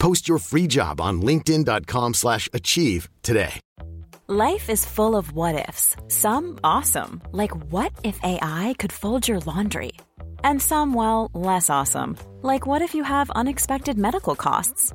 Post your free job on linkedin.com slash achieve today. Life is full of what ifs. Some awesome, like what if AI could fold your laundry? And some, well, less awesome, like what if you have unexpected medical costs?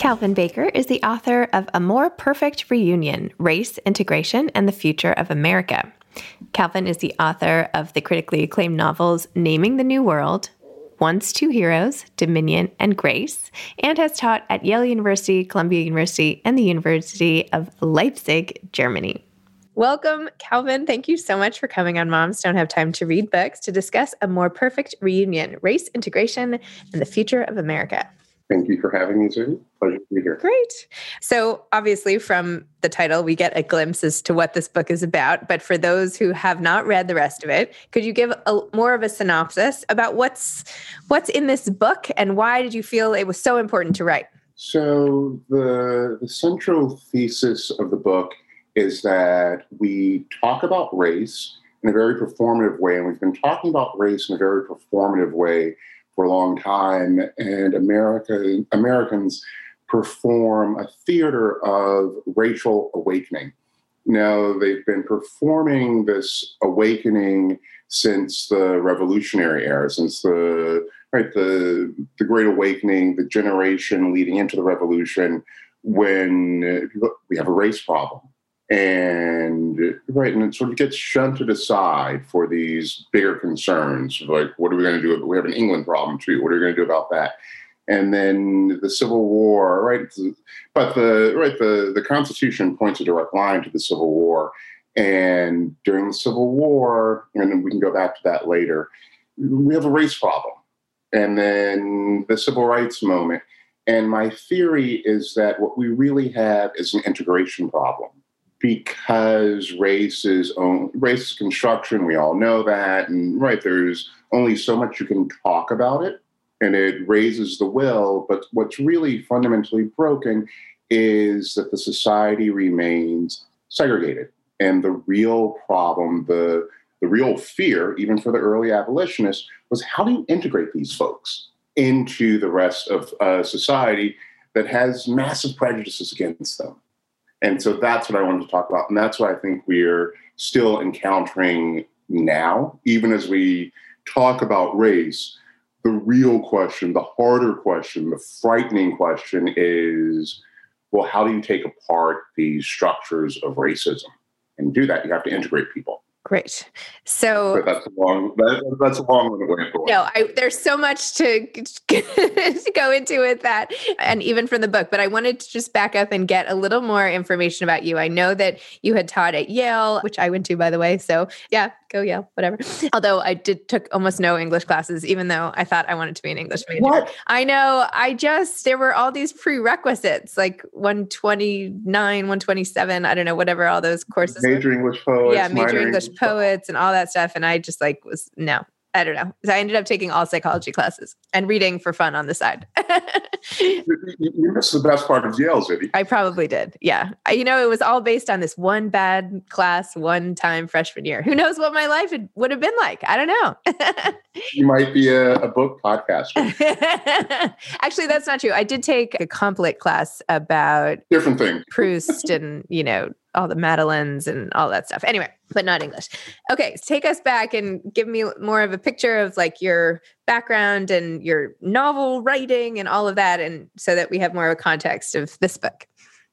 Calvin Baker is the author of A More Perfect Reunion Race, Integration, and the Future of America. Calvin is the author of the critically acclaimed novels Naming the New World, Once Two Heroes, Dominion, and Grace, and has taught at Yale University, Columbia University, and the University of Leipzig, Germany. Welcome, Calvin. Thank you so much for coming on Moms Don't Have Time to Read Books to discuss a more perfect reunion, race integration, and the future of America. Thank you for having me, Zoe. Pleasure to be here. Great. So, obviously, from the title, we get a glimpse as to what this book is about. But for those who have not read the rest of it, could you give a, more of a synopsis about what's what's in this book and why did you feel it was so important to write? So, the the central thesis of the book is that we talk about race in a very performative way, and we've been talking about race in a very performative way for a long time, and America Americans perform a theater of racial awakening. Now they've been performing this awakening since the Revolutionary era, since the right the the Great Awakening, the generation leading into the Revolution, when we have a race problem and right and it sort of gets shunted aside for these bigger concerns like what are we going to do we have an england problem too? What are we going to do about that? And then the civil war right but the right the the constitution points a direct line to the civil war. And during the civil war and we can go back to that later we have a race problem. And then the civil rights moment. And my theory is that what we really have is an integration problem because race is own, race construction. We all know that, and right there's only so much you can talk about it, and it raises the will. But what's really fundamentally broken is that the society remains segregated, and the real problem, the the real fear, even for the early abolitionists, was how do you integrate these folks into the rest of uh, society that has massive prejudices against them? And so that's what I wanted to talk about. And that's what I think we're still encountering now, even as we talk about race. The real question, the harder question, the frightening question is well, how do you take apart these structures of racism? And do that, you have to integrate people. Great. So that's a long. That, that's a long way of no, I, there's so much to, to go into with that, and even from the book. But I wanted to just back up and get a little more information about you. I know that you had taught at Yale, which I went to, by the way. So yeah, go oh, Yale, whatever. Although I did took almost no English classes, even though I thought I wanted to be an English major. What? I know. I just there were all these prerequisites, like 129, 127. I don't know, whatever all those courses. were. Major English poets. yeah, major English poets and all that stuff. And I just like was no, I don't know. So I ended up taking all psychology classes and reading for fun on the side. You, you missed the best part of Yale, Zibby. I probably did. Yeah. I, you know, it was all based on this one bad class, one time freshman year. Who knows what my life had, would have been like? I don't know. You might be a, a book podcaster. Actually, that's not true. I did take a comp lit class about Different thing. Proust and, you know, all the Madeleines and all that stuff. Anyway, but not English. Okay, take us back and give me more of a picture of like your background and your novel writing and all of that, and so that we have more of a context of this book.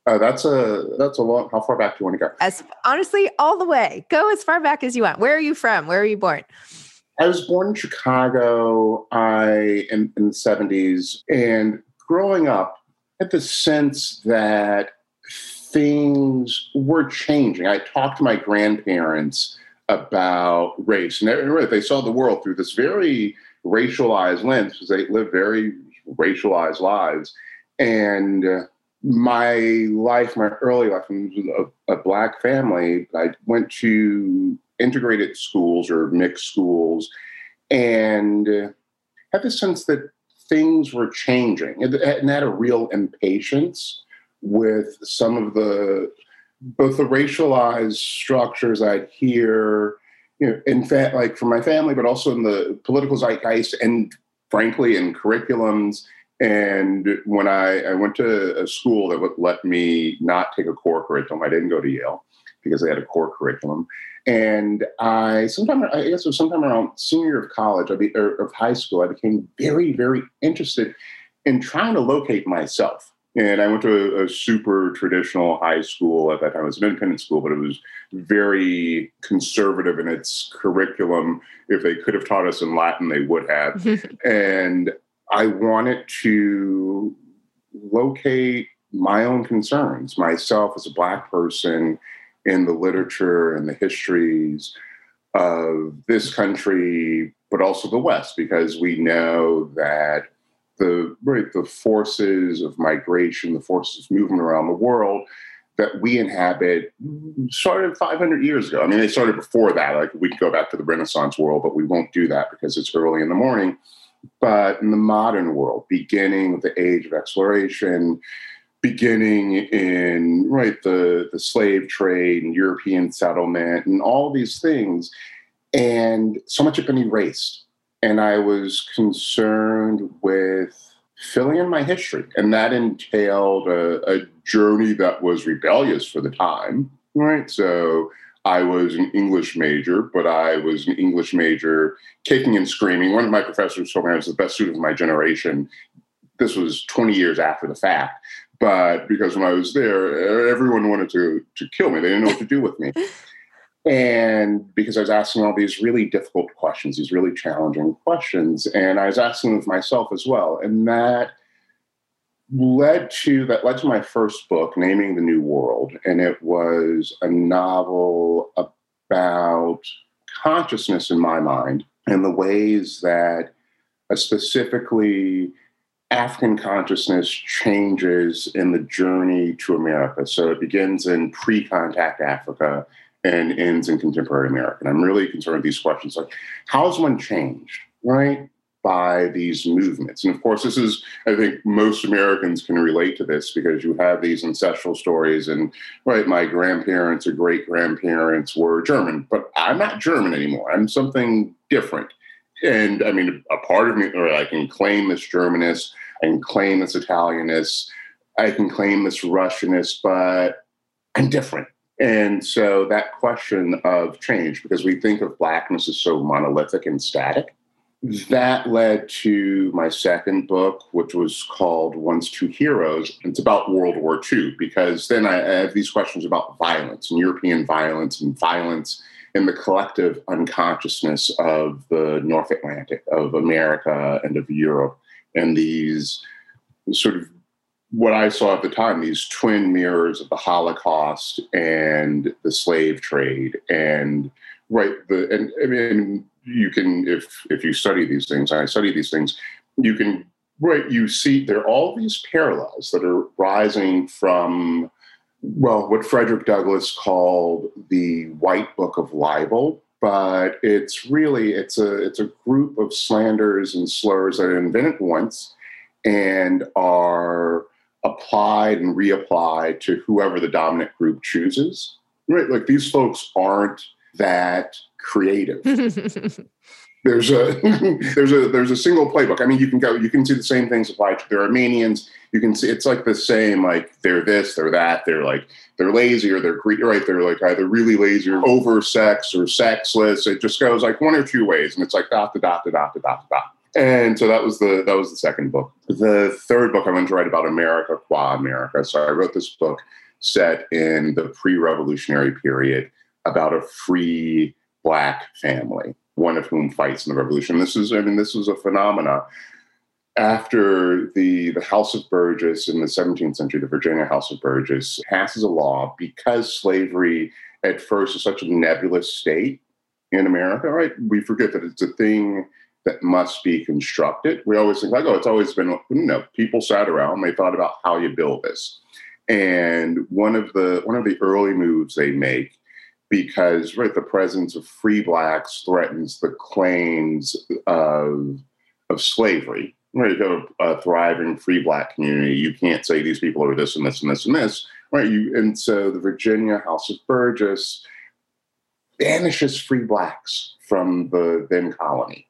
Uh, that's a that's a long. How far back do you want to go? As honestly, all the way. Go as far back as you want. Where are you from? Where are you born? I was born in Chicago. I in, in the seventies, and growing up, I had the sense that things were changing. I talked to my grandparents about race, and they, saw the world through this very racialized lens because they lived very racialized lives, and. Uh, my life, my early life, was a, a black family. I went to integrated schools or mixed schools and uh, had the sense that things were changing and, and had a real impatience with some of the both the racialized structures I'd hear, you know, in fact, like from my family, but also in the political zeitgeist and frankly in curriculums. And when I, I went to a school that would let me not take a core curriculum, I didn't go to Yale because they had a core curriculum. And I sometime I guess it was sometime around senior of college, I be, or of high school, I became very, very interested in trying to locate myself. And I went to a, a super traditional high school at that time. It was an independent school, but it was very conservative in its curriculum. If they could have taught us in Latin, they would have. and I wanted to locate my own concerns, myself as a Black person in the literature and the histories of this country, but also the West, because we know that the right, the forces of migration, the forces of movement around the world that we inhabit started 500 years ago. I mean, they started before that. Like we could go back to the Renaissance world, but we won't do that because it's early in the morning. But in the modern world, beginning with the age of exploration, beginning in right the the slave trade and European settlement and all these things, and so much had been erased. And I was concerned with filling in my history, and that entailed a, a journey that was rebellious for the time. Right, so I was an English major, but I was an English major kicking and screaming. One of my professors told me I was the best student of my generation. This was 20 years after the fact. But because when I was there, everyone wanted to, to kill me. They didn't know what to do with me. And because I was asking all these really difficult questions, these really challenging questions, and I was asking them of myself as well. And that led to that led to my first book, Naming the New World. And it was a novel about consciousness in my mind and the ways that uh, specifically African consciousness changes in the journey to America. So it begins in pre contact Africa and ends in contemporary America. And I'm really concerned with these questions like, how is one changed, right? By these movements. And of course, this is, I think most Americans can relate to this because you have these ancestral stories. And right, my grandparents or great grandparents were German, but I'm not German anymore. I'm something different. And I mean, a part of me, or I can claim this Germanist, I can claim this Italianist, I can claim this Russianist, but I'm different. And so that question of change, because we think of blackness as so monolithic and static, that led to my second book, which was called Once Two Heroes. It's about World War II because then I have these questions about violence and European violence and violence in the collective unconsciousness of the North Atlantic, of America and of Europe, and these sort of what I saw at the time, these twin mirrors of the Holocaust and the slave trade, and right the and I mean you can if if you study these things, I study these things, you can right you see there are all these parallels that are rising from well what Frederick Douglass called the White Book of Libel, but it's really it's a it's a group of slanders and slurs that are invented once and are applied and reapplied to whoever the dominant group chooses. Right, like these folks aren't that creative. there's a there's a there's a single playbook. I mean, you can go, you can see the same things applied to the Armenians. You can see it's like the same, like they're this, they're that, they're like they're lazy or they're greedy, right, they're like either really lazy or over sex or sexless. It just goes like one or two ways, and it's like dot dot dot to dot to dot. And so that was the that was the second book. The third book I wanted to write about America qua America. So I wrote this book set in the pre-revolutionary period about a free black family, one of whom fights in the revolution. This is, I mean, this was a phenomena. After the, the House of Burgess in the 17th century, the Virginia House of Burgess passes a law because slavery at first is such a nebulous state in America, right? We forget that it's a thing that must be constructed. We always think like, oh, it's always been, you know, people sat around, they thought about how you build this. And one of the one of the early moves they make because right the presence of free blacks threatens the claims of of slavery right you have a thriving free black community you can't say these people are this and this and this and this right you and so the virginia house of burgess banishes free blacks from the then colony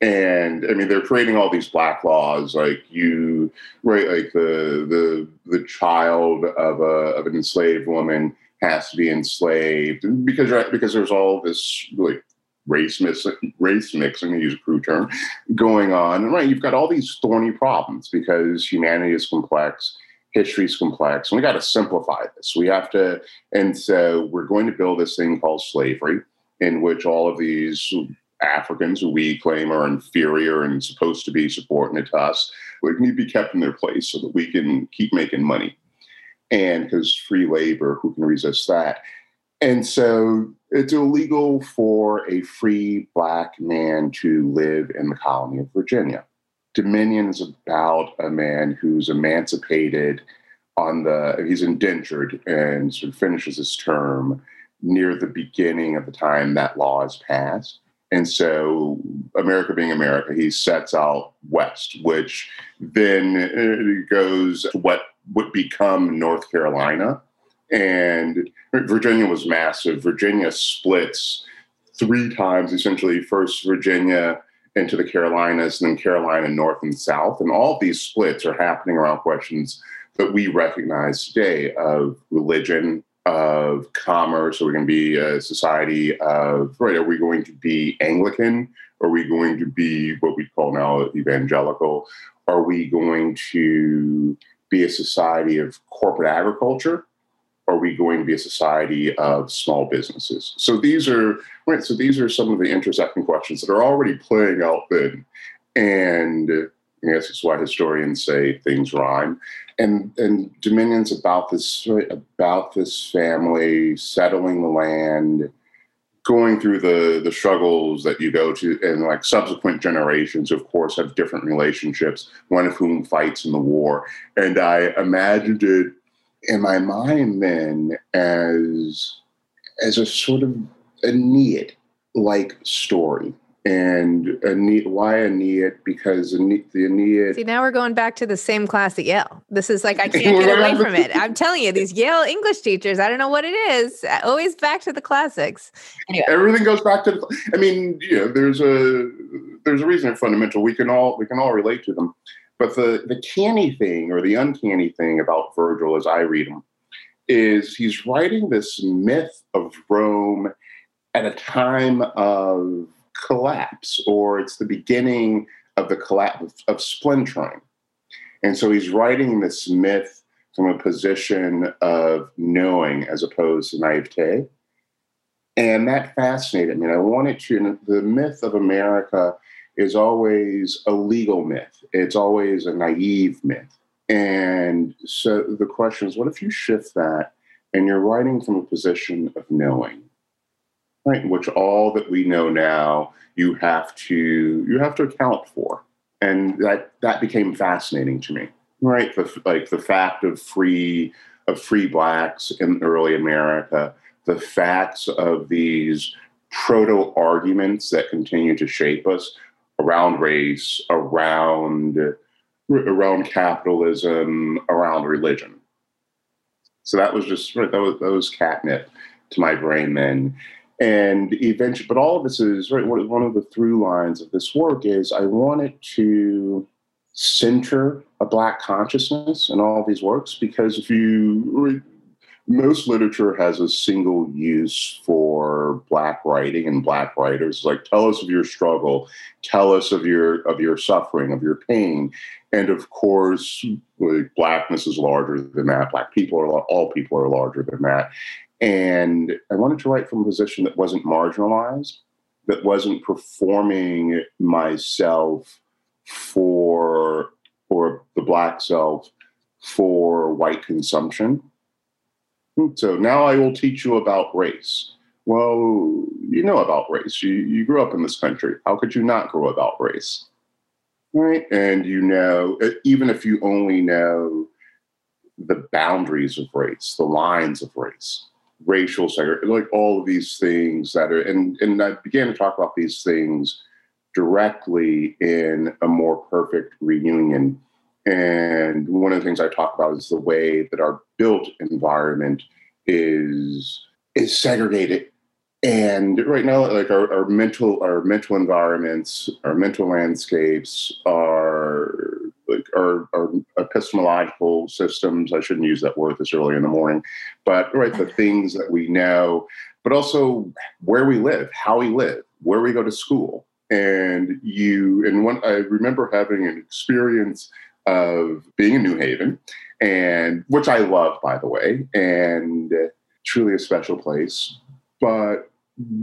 and i mean they're creating all these black laws like you right like the the the child of a of an enslaved woman has to be enslaved because right, because there's all this like race mix, race mixing, to use a crude term, going on. And right, you've got all these thorny problems because humanity is complex, history is complex, and we got to simplify this. We have to, and so we're going to build this thing called slavery, in which all of these Africans who we claim are inferior and supposed to be subordinate to us, would need to be kept in their place so that we can keep making money and because free labor, who can resist that? And so it's illegal for a free black man to live in the colony of Virginia. Dominion is about a man who's emancipated on the, he's indentured and sort of finishes his term near the beginning of the time that law is passed. And so, America being America, he sets out west, which then uh, goes to what would become North Carolina. And Virginia was massive. Virginia splits three times, essentially, first Virginia into the Carolinas, and then Carolina north and south. And all these splits are happening around questions that we recognize today of religion, of commerce. Are we going to be a society of, right, are we going to be Anglican? Are we going to be what we call now evangelical? Are we going to be a society of corporate agriculture? Are we going to be a society of small businesses? So these are right. So these are some of the intersecting questions that are already playing out then, and I guess it's why historians say things rhyme. And and Dominion's about this about this family settling the land, going through the the struggles that you go to and like subsequent generations of course have different relationships one of whom fights in the war and i imagined it in my mind then as as a sort of a Aeneid like story and Aeneid, why Aeneid? Because the Aeneid. See, now we're going back to the same class at Yale. This is like I can't get away from it. I'm telling you, these Yale English teachers. I don't know what it is. Uh, always back to the classics. Anyway. Everything goes back to. The, I mean, you know, there's a there's a reason they're fundamental. We can all we can all relate to them. But the the canny thing or the uncanny thing about Virgil, as I read him, is he's writing this myth of Rome at a time of collapse or it's the beginning of the collapse of, of splintering. And so he's writing this myth from a position of knowing as opposed to naivete. And that fascinated me. And I wanted to, the myth of America is always a legal myth, it's always a naive myth. And so the question is what if you shift that and you're writing from a position of knowing? Right, which all that we know now you have to you have to account for. And that that became fascinating to me right? The, like the fact of free of free blacks in early america the facts of these proto arguments that continue to shape us around race around around capitalism around religion. So that was just that was, that was catnip to my brain then and eventually but all of this is right one of the through lines of this work is i wanted to center a black consciousness in all these works because if you most literature has a single use for black writing and black writers like tell us of your struggle. Tell us of your of your suffering of your pain. And of course like, blackness is larger than that. Black people are all people are larger than that and I wanted to write from a position that wasn't marginalized, that wasn't performing myself for or the black self for white consumption. So now I will teach you about race. Well, you know about race. You, you grew up in this country. How could you not grow about race? Right? And you know, even if you only know the boundaries of race, the lines of race, racial segregation, like all of these things that are, and, and I began to talk about these things directly in a more perfect reunion. And one of the things I talk about is the way that our built environment is is segregated. And right now, like our, our mental our mental environments, our mental landscapes are like our, our epistemological systems. I shouldn't use that word this early in the morning, but right, the things that we know, but also where we live, how we live, where we go to school. And you, and one, I remember having an experience of being in New Haven, and which I love, by the way, and uh, truly a special place. But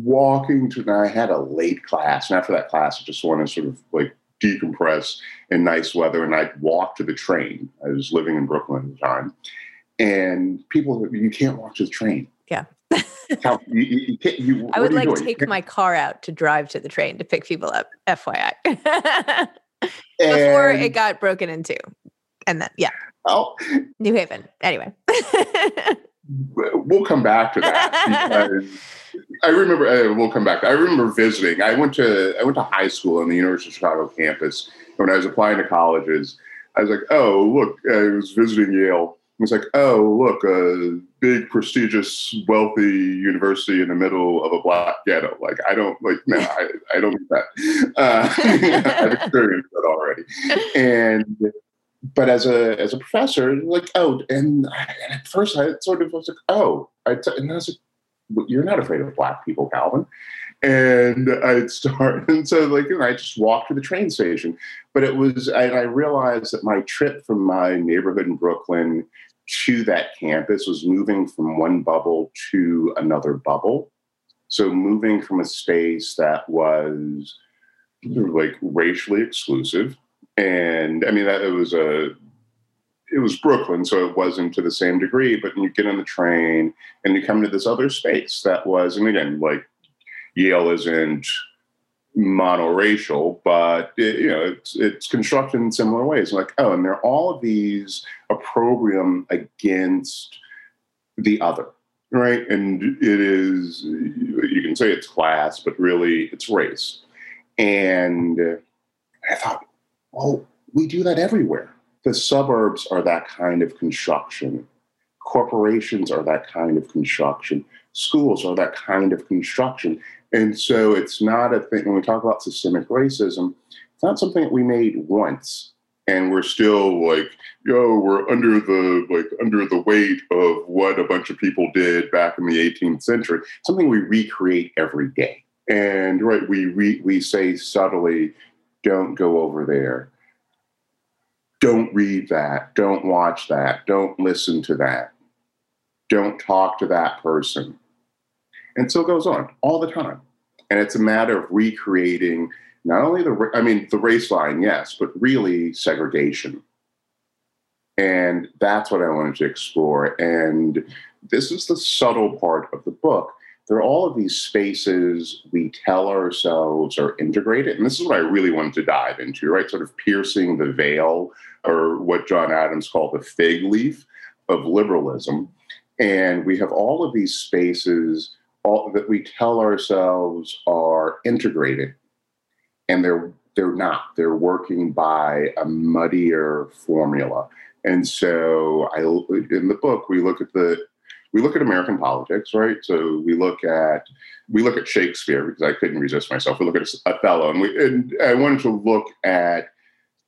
walking to, and I had a late class, and after that class, I just wanted to sort of like decompress in nice weather, and I'd walk to the train. I was living in Brooklyn at the time, and people, you can't walk to the train. Yeah. How, you, you, you, you, I would like doing? take my car out to drive to the train to pick people up. FYI. Before it got broken into, and then yeah. Oh, New Haven. Anyway. we'll come back to that. I remember. Uh, we'll come back. I remember visiting. I went to I went to high school on the University of Chicago campus. When I was applying to colleges, I was like, "Oh, look!" I was visiting Yale. I was like, "Oh, look! A big, prestigious, wealthy university in the middle of a black ghetto." Like, I don't like. No, I, I don't need that. Uh, I've experienced that already, and but as a as a professor, like oh, and, and at first I sort of was like, oh, I t- and I was like, you're not afraid of black people, Calvin. And I'd start, and so like, know, I just walked to the train station. But it was, and I realized that my trip from my neighborhood in Brooklyn to that campus was moving from one bubble to another bubble. So moving from a space that was like racially exclusive and I mean that it was a it was Brooklyn, so it wasn't to the same degree. But you get on the train and you come to this other space that was, and again, like Yale isn't monoracial, but it, you know it's it's constructed in similar ways. Like oh, and there are all of these opprobrium against the other, right? And it is you can say it's class, but really it's race. And I thought, well, we do that everywhere. The suburbs are that kind of construction. Corporations are that kind of construction. Schools are that kind of construction. And so it's not a thing, when we talk about systemic racism, it's not something that we made once and we're still like, yo, we're under the like under the weight of what a bunch of people did back in the 18th century. Something we recreate every day. And right, we, we, we say subtly, don't go over there. Don't read that. Don't watch that. Don't listen to that. Don't talk to that person. And so it goes on all the time. And it's a matter of recreating not only the, I mean, the race line, yes, but really segregation. And that's what I wanted to explore. And this is the subtle part of the book. There are all of these spaces we tell ourselves are integrated. And this is what I really wanted to dive into, right? Sort of piercing the veil, or what John Adams called the fig leaf of liberalism. And we have all of these spaces all, that we tell ourselves are integrated, and they're they're not. They're working by a muddier formula. And so, I in the book we look at the we look at American politics, right? So we look at we look at Shakespeare because I couldn't resist myself. We look at Othello, and we and I wanted to look at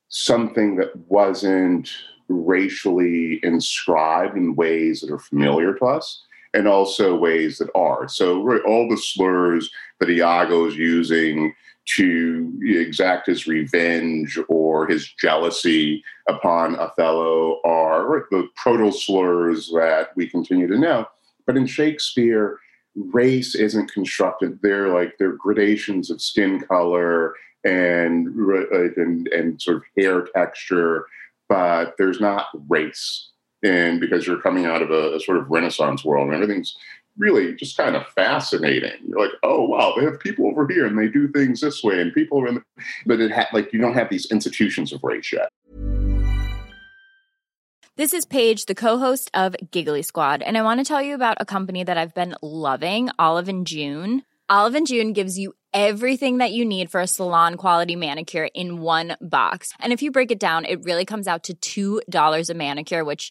something that wasn't racially inscribed in ways that are familiar to us and also ways that are. So all the slurs that Iago is using to exact his revenge or his jealousy upon Othello are the proto slurs that we continue to know. But in Shakespeare, race isn't constructed. They're like they're gradations of skin color and and and sort of hair texture, but there's not race. And because you're coming out of a, a sort of Renaissance world and everything's really just kind of fascinating. You're like, oh wow, they have people over here and they do things this way, and people are in. The, but it ha- like you don't have these institutions of race yet. This is Paige, the co-host of Giggly Squad, and I want to tell you about a company that I've been loving, Olive and June. Olive and June gives you everything that you need for a salon quality manicure in one box. And if you break it down, it really comes out to $2 a manicure, which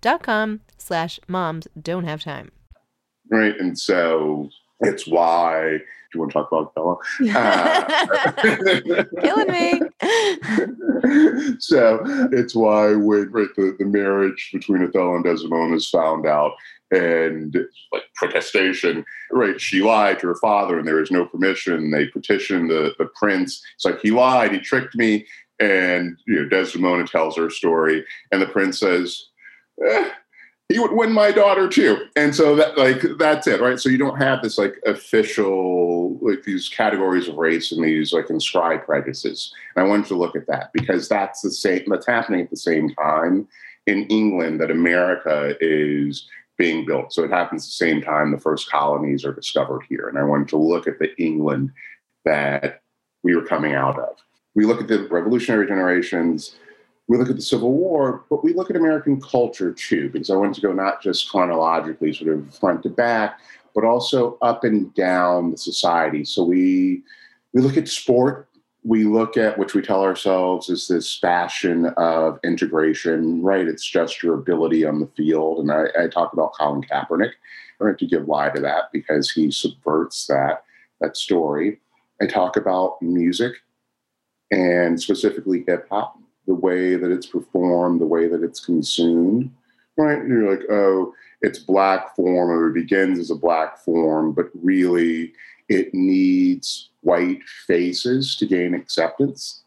dot com slash moms don't have time. Right. And so it's why do you want to talk about Bella? Uh, Killing me. so it's why when right, the, the marriage between Othello and Desdemona is found out, and like protestation, right? She lied to her father, and there is no permission. They petition the the prince. It's like he lied, he tricked me, and you know Desdemona tells her story, and the prince says. Eh, he would win my daughter too. And so that like that's it, right? So you don't have this like official like these categories of race and these like inscribed prejudices. And I wanted to look at that because that's the same that's happening at the same time in England that America is being built. So it happens the same time the first colonies are discovered here. And I wanted to look at the England that we were coming out of. We look at the revolutionary generations we look at the Civil War, but we look at American culture too, because I wanted to go not just chronologically, sort of front to back, but also up and down the society. So we we look at sport. We look at which we tell ourselves is this fashion of integration, right? It's just your ability on the field. And I, I talk about Colin Kaepernick. I don't want to give lie to that because he subverts that that story. I talk about music and specifically hip hop the way that it's performed, the way that it's consumed, right? And you're like, oh, it's black form or it begins as a black form, but really it needs white faces to gain acceptance.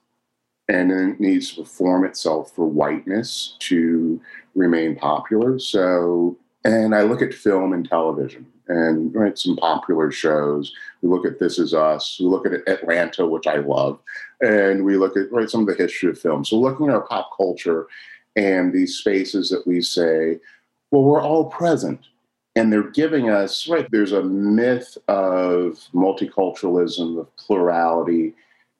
And then it needs to perform itself for whiteness to remain popular. So, and I look at film and television and right, some popular shows. We look at This Is Us. We look at Atlanta, which I love, and we look at right some of the history of film. So looking at our pop culture and these spaces that we say, well, we're all present. And they're giving us, right, there's a myth of multiculturalism, of plurality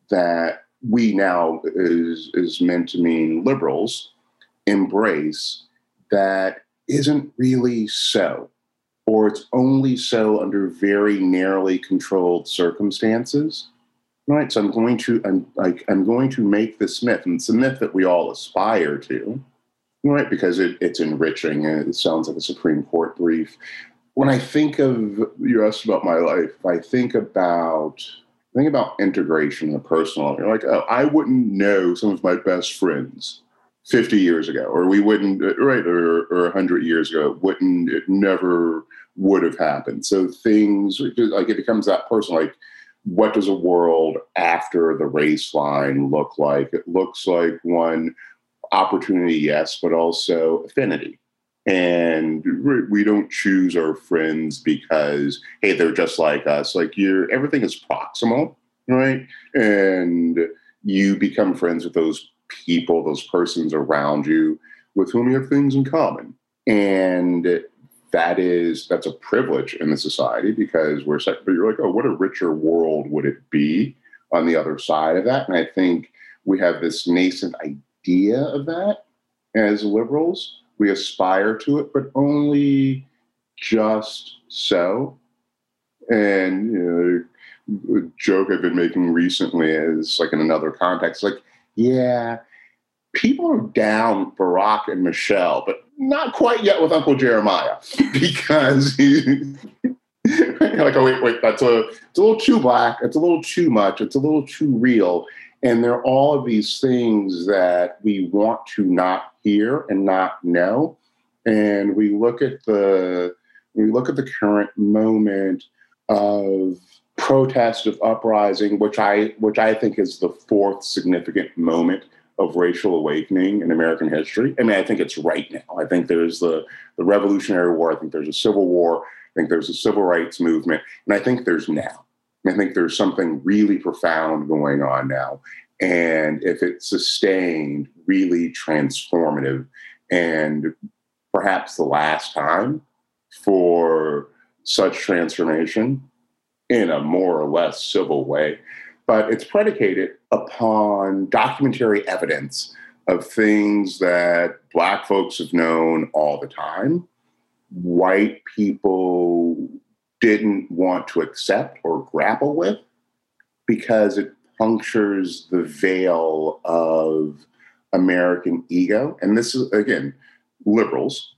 that we now is, is meant to mean liberals embrace that isn't really so or it's only so under very narrowly controlled circumstances. Right so i'm going to i'm like i'm going to make this myth and it's a myth that we all aspire to. Right because it, it's enriching and it sounds like a supreme court brief. When i think of you asked about my life i think about think about integration in the personal you're like oh, i wouldn't know some of my best friends 50 years ago or we wouldn't uh, right or, or 100 years ago wouldn't it never would have happened. So things like it becomes that person like what does a world after the race line look like? It looks like one opportunity yes but also affinity. And we don't choose our friends because hey they're just like us. Like you're everything is proximal right? And you become friends with those people, those persons around you with whom you have things in common. And that is that's a privilege in the society because we're but you're like, oh, what a richer world would it be on the other side of that? And I think we have this nascent idea of that as liberals. We aspire to it, but only just so. And you know, joke I've been making recently is like in another context, like yeah, people are down Barack and Michelle, but not quite yet with Uncle Jeremiah because like, oh wait, wait, that's a it's a little too black, it's a little too much, it's a little too real. And there are all of these things that we want to not hear and not know. And we look at the we look at the current moment of protest of uprising, which I which I think is the fourth significant moment of racial awakening in American history. I mean, I think it's right now. I think there's the the Revolutionary War. I think there's a Civil War. I think there's a civil rights movement, and I think there's now. I think there's something really profound going on now, and if it's sustained, really transformative, and perhaps the last time for such transformation in a more or less civil way, but it's predicated upon documentary evidence of things that Black folks have known all the time, white people didn't want to accept or grapple with because it punctures the veil of American ego. And this is, again, liberals,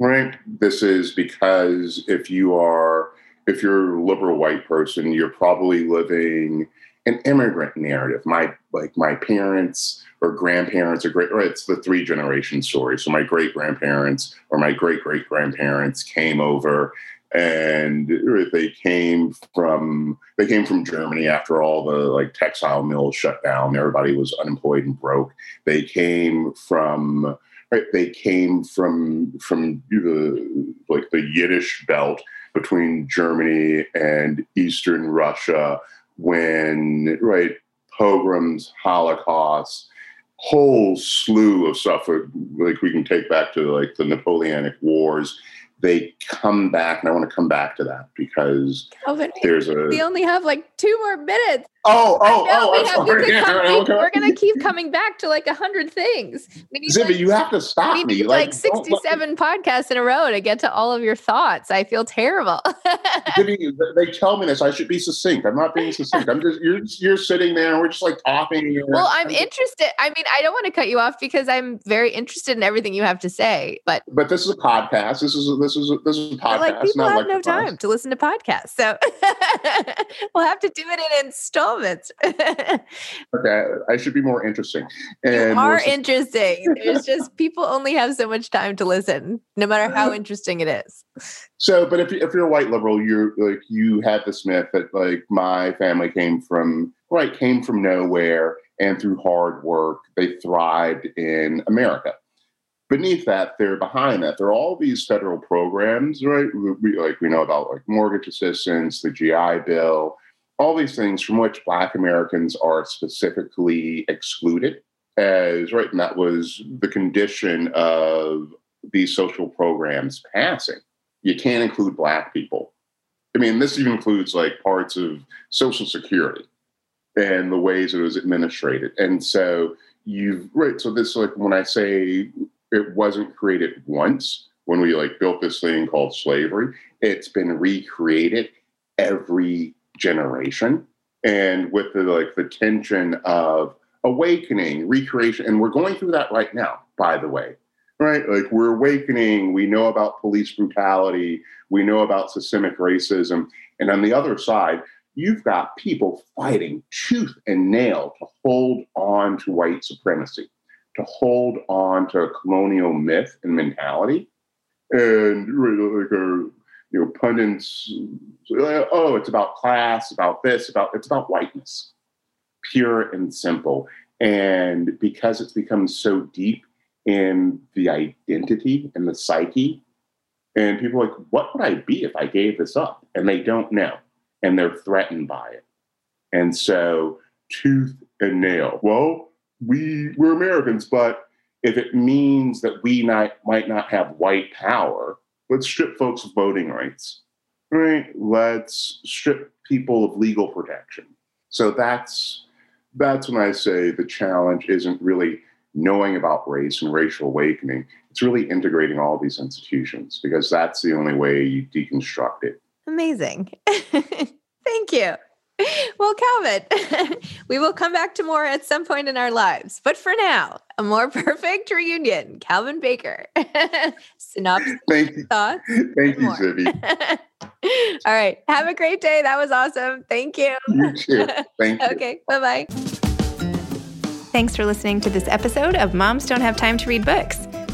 right? This is because if you are if you're a liberal white person, you're probably living an immigrant narrative. My like my parents or grandparents or great or it's the three generation story. So my great grandparents or my great great grandparents came over and they came from they came from Germany after all the like textile mills shut down. Everybody was unemployed and broke. They came from right. They came from from the like the Yiddish belt between Germany and Eastern Russia when right pogroms, Holocaust, whole slew of stuff like we can take back to like the Napoleonic Wars they come back, and I want to come back to that because oh, Calvin, there's a. We only have like two more minutes. Oh, oh, oh! We have, we yeah, come, we, are going to keep coming back to like a hundred things. We need, Zibby, like, you have to stop we me. Need like, like sixty-seven podcasts in a row to get to all of your thoughts. I feel terrible. Zibby, they tell me this. I should be succinct. I'm not being succinct. I'm just you're you're sitting there and we're just like talking. Well, I'm, interested. I mean, I don't want to cut you off because I'm very interested in everything you have to say. But but this is a podcast. This is a, this is a, this is a podcast. like people have no time to listen to podcasts, so we'll have to do it in okay, I should be more interesting. And you are interesting. There's just people only have so much time to listen, no matter how interesting it is. So, but if if you're a white liberal, you're like you have this myth that like my family came from right came from nowhere, and through hard work they thrived in America beneath that, they're behind that. There are all these federal programs, right? We, like we know about like mortgage assistance, the GI Bill, all these things from which Black Americans are specifically excluded as right, and that was the condition of these social programs passing. You can't include Black people. I mean, this even includes like parts of Social Security and the ways it was administrated. And so you've right. So this like when I say it wasn't created once when we like built this thing called slavery, it's been recreated every generation. And with the like the tension of awakening recreation and we're going through that right now by the way right? Like we're awakening. We know about police brutality. We know about systemic racism. And on the other side you've got people fighting tooth and nail to hold on to white supremacy to hold on to a colonial myth and mentality. And like a you know, pundits, oh, it's about class, about this, about it's about whiteness, pure and simple. And because it's become so deep in the identity and the psyche, and people are like, what would I be if I gave this up? And they don't know, and they're threatened by it. And so, tooth and nail. Well, we we're Americans, but if it means that we not, might not have white power, let's strip folks of voting rights, right? Let's strip people of legal protection. So that's that's when I say the challenge isn't really knowing about race and racial awakening. It's really integrating all these institutions because that's the only way you deconstruct it. Amazing. Thank you. well, Calvin, we will come back to more at some point in our lives. But for now, a more perfect reunion. Calvin Baker. Synopsis. Thank you. Thoughts? Thank you, Zibby. All right. Have a great day. That was awesome. Thank you. You too. Thank you. okay. Bye bye. Thanks for listening to this episode of Moms Don't Have Time to Read Books.